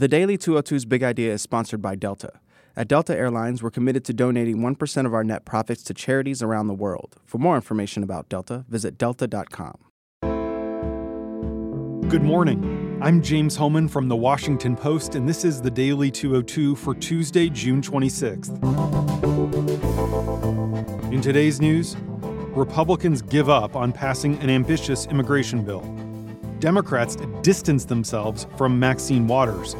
The Daily 202's Big Idea is sponsored by Delta. At Delta Airlines, we're committed to donating 1% of our net profits to charities around the world. For more information about Delta, visit delta.com. Good morning. I'm James Hohmann from The Washington Post, and this is the Daily 202 for Tuesday, June 26th. In today's news, Republicans give up on passing an ambitious immigration bill. Democrats distance themselves from Maxine Waters.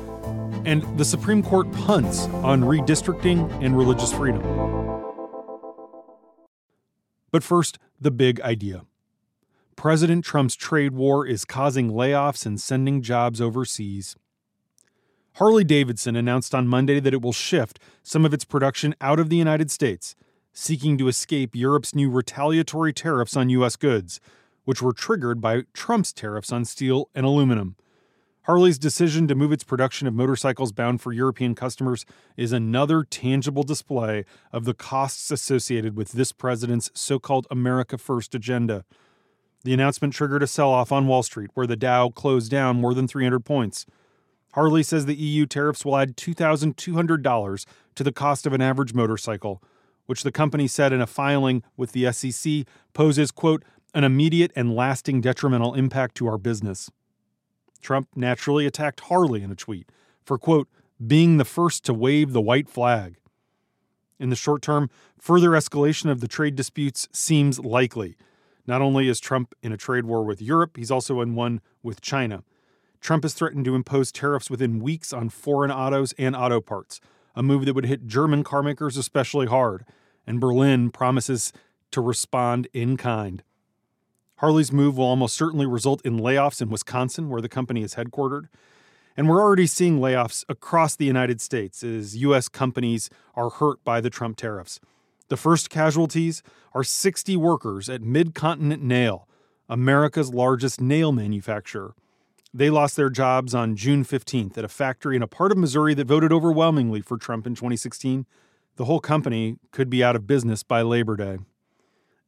And the Supreme Court punts on redistricting and religious freedom. But first, the big idea. President Trump's trade war is causing layoffs and sending jobs overseas. Harley Davidson announced on Monday that it will shift some of its production out of the United States, seeking to escape Europe's new retaliatory tariffs on U.S. goods, which were triggered by Trump's tariffs on steel and aluminum. Harley's decision to move its production of motorcycles bound for European customers is another tangible display of the costs associated with this president's so called America First agenda. The announcement triggered a sell off on Wall Street, where the Dow closed down more than 300 points. Harley says the EU tariffs will add $2,200 to the cost of an average motorcycle, which the company said in a filing with the SEC poses, quote, an immediate and lasting detrimental impact to our business. Trump naturally attacked Harley in a tweet for, quote, being the first to wave the white flag. In the short term, further escalation of the trade disputes seems likely. Not only is Trump in a trade war with Europe, he's also in one with China. Trump has threatened to impose tariffs within weeks on foreign autos and auto parts, a move that would hit German carmakers especially hard, and Berlin promises to respond in kind. Harley's move will almost certainly result in layoffs in Wisconsin, where the company is headquartered. And we're already seeing layoffs across the United States as U.S. companies are hurt by the Trump tariffs. The first casualties are 60 workers at Midcontinent Nail, America's largest nail manufacturer. They lost their jobs on June 15th at a factory in a part of Missouri that voted overwhelmingly for Trump in 2016. The whole company could be out of business by Labor Day.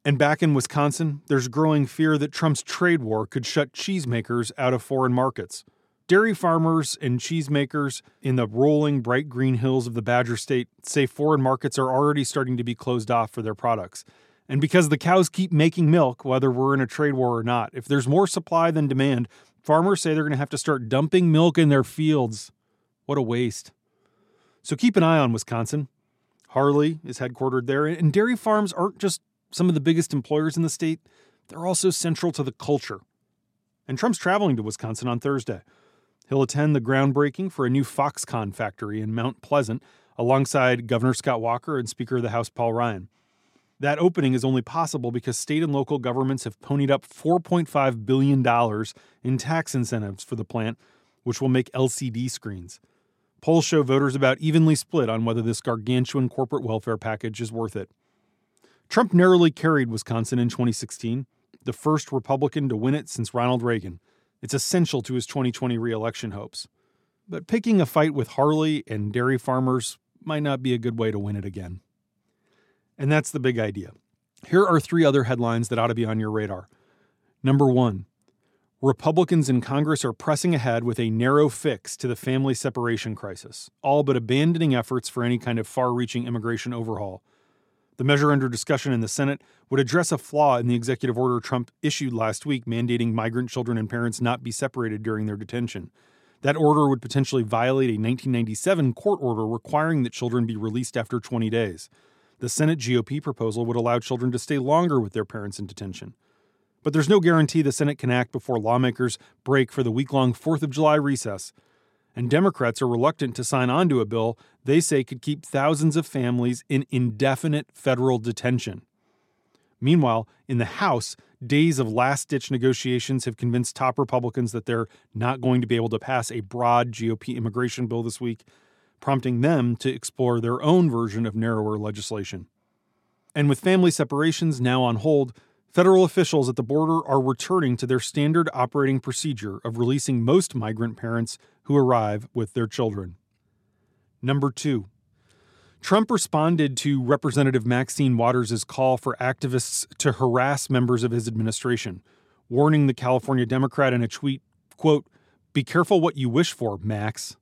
And back in Wisconsin, there's growing fear that Trump's trade war could shut cheesemakers out of foreign markets. Dairy farmers and cheesemakers in the rolling bright green hills of the Badger State say foreign markets are already starting to be closed off for their products. And because the cows keep making milk, whether we're in a trade war or not, if there's more supply than demand, farmers say they're going to have to start dumping milk in their fields. What a waste. So keep an eye on Wisconsin. Harley is headquartered there, and dairy farms aren't just some of the biggest employers in the state, they're also central to the culture. And Trump's traveling to Wisconsin on Thursday. He'll attend the groundbreaking for a new Foxconn factory in Mount Pleasant alongside Governor Scott Walker and Speaker of the House Paul Ryan. That opening is only possible because state and local governments have ponied up $4.5 billion in tax incentives for the plant, which will make LCD screens. Polls show voters about evenly split on whether this gargantuan corporate welfare package is worth it. Trump narrowly carried Wisconsin in 2016, the first Republican to win it since Ronald Reagan. It's essential to his 2020 reelection hopes. But picking a fight with Harley and dairy farmers might not be a good way to win it again. And that's the big idea. Here are three other headlines that ought to be on your radar. Number one Republicans in Congress are pressing ahead with a narrow fix to the family separation crisis, all but abandoning efforts for any kind of far reaching immigration overhaul. The measure under discussion in the Senate would address a flaw in the executive order Trump issued last week mandating migrant children and parents not be separated during their detention. That order would potentially violate a 1997 court order requiring that children be released after 20 days. The Senate GOP proposal would allow children to stay longer with their parents in detention. But there's no guarantee the Senate can act before lawmakers break for the week long 4th of July recess and Democrats are reluctant to sign on to a bill they say could keep thousands of families in indefinite federal detention. Meanwhile, in the House, days of last ditch negotiations have convinced top Republicans that they're not going to be able to pass a broad GOP immigration bill this week, prompting them to explore their own version of narrower legislation. And with family separations now on hold, Federal officials at the border are returning to their standard operating procedure of releasing most migrant parents who arrive with their children. Number two, Trump responded to Representative Maxine Waters' call for activists to harass members of his administration, warning the California Democrat in a tweet, quote, "Be careful what you wish for, Max."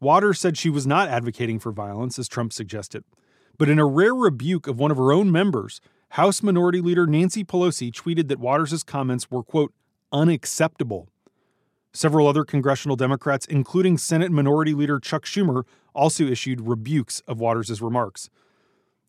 Waters said she was not advocating for violence, as Trump suggested. But in a rare rebuke of one of her own members, House Minority Leader Nancy Pelosi tweeted that Waters' comments were, quote, unacceptable. Several other congressional Democrats, including Senate Minority Leader Chuck Schumer, also issued rebukes of Waters' remarks.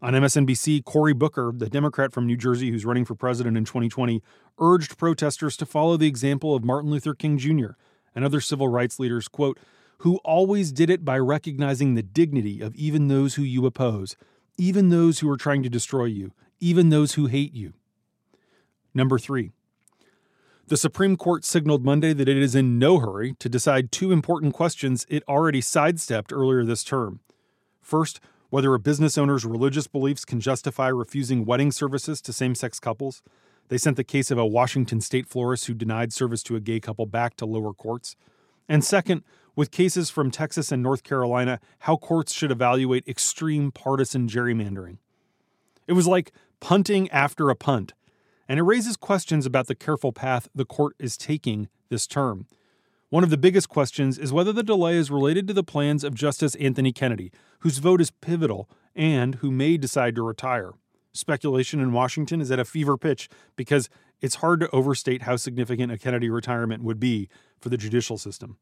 On MSNBC, Cory Booker, the Democrat from New Jersey who's running for president in 2020, urged protesters to follow the example of Martin Luther King Jr. and other civil rights leaders, quote, who always did it by recognizing the dignity of even those who you oppose, even those who are trying to destroy you, even those who hate you. Number three, the Supreme Court signaled Monday that it is in no hurry to decide two important questions it already sidestepped earlier this term. First, whether a business owner's religious beliefs can justify refusing wedding services to same sex couples. They sent the case of a Washington state florist who denied service to a gay couple back to lower courts. And second, with cases from Texas and North Carolina, how courts should evaluate extreme partisan gerrymandering. It was like punting after a punt, and it raises questions about the careful path the court is taking this term. One of the biggest questions is whether the delay is related to the plans of Justice Anthony Kennedy, whose vote is pivotal and who may decide to retire. Speculation in Washington is at a fever pitch because it's hard to overstate how significant a Kennedy retirement would be for the judicial system.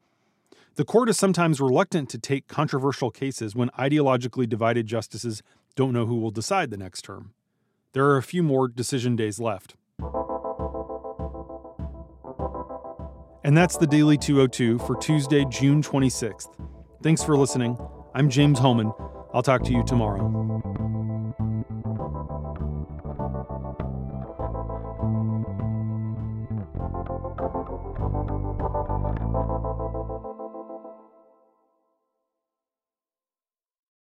The court is sometimes reluctant to take controversial cases when ideologically divided justices don't know who will decide the next term. There are a few more decision days left. And that's the Daily 202 for Tuesday, June 26th. Thanks for listening. I'm James Hohmann. I'll talk to you tomorrow.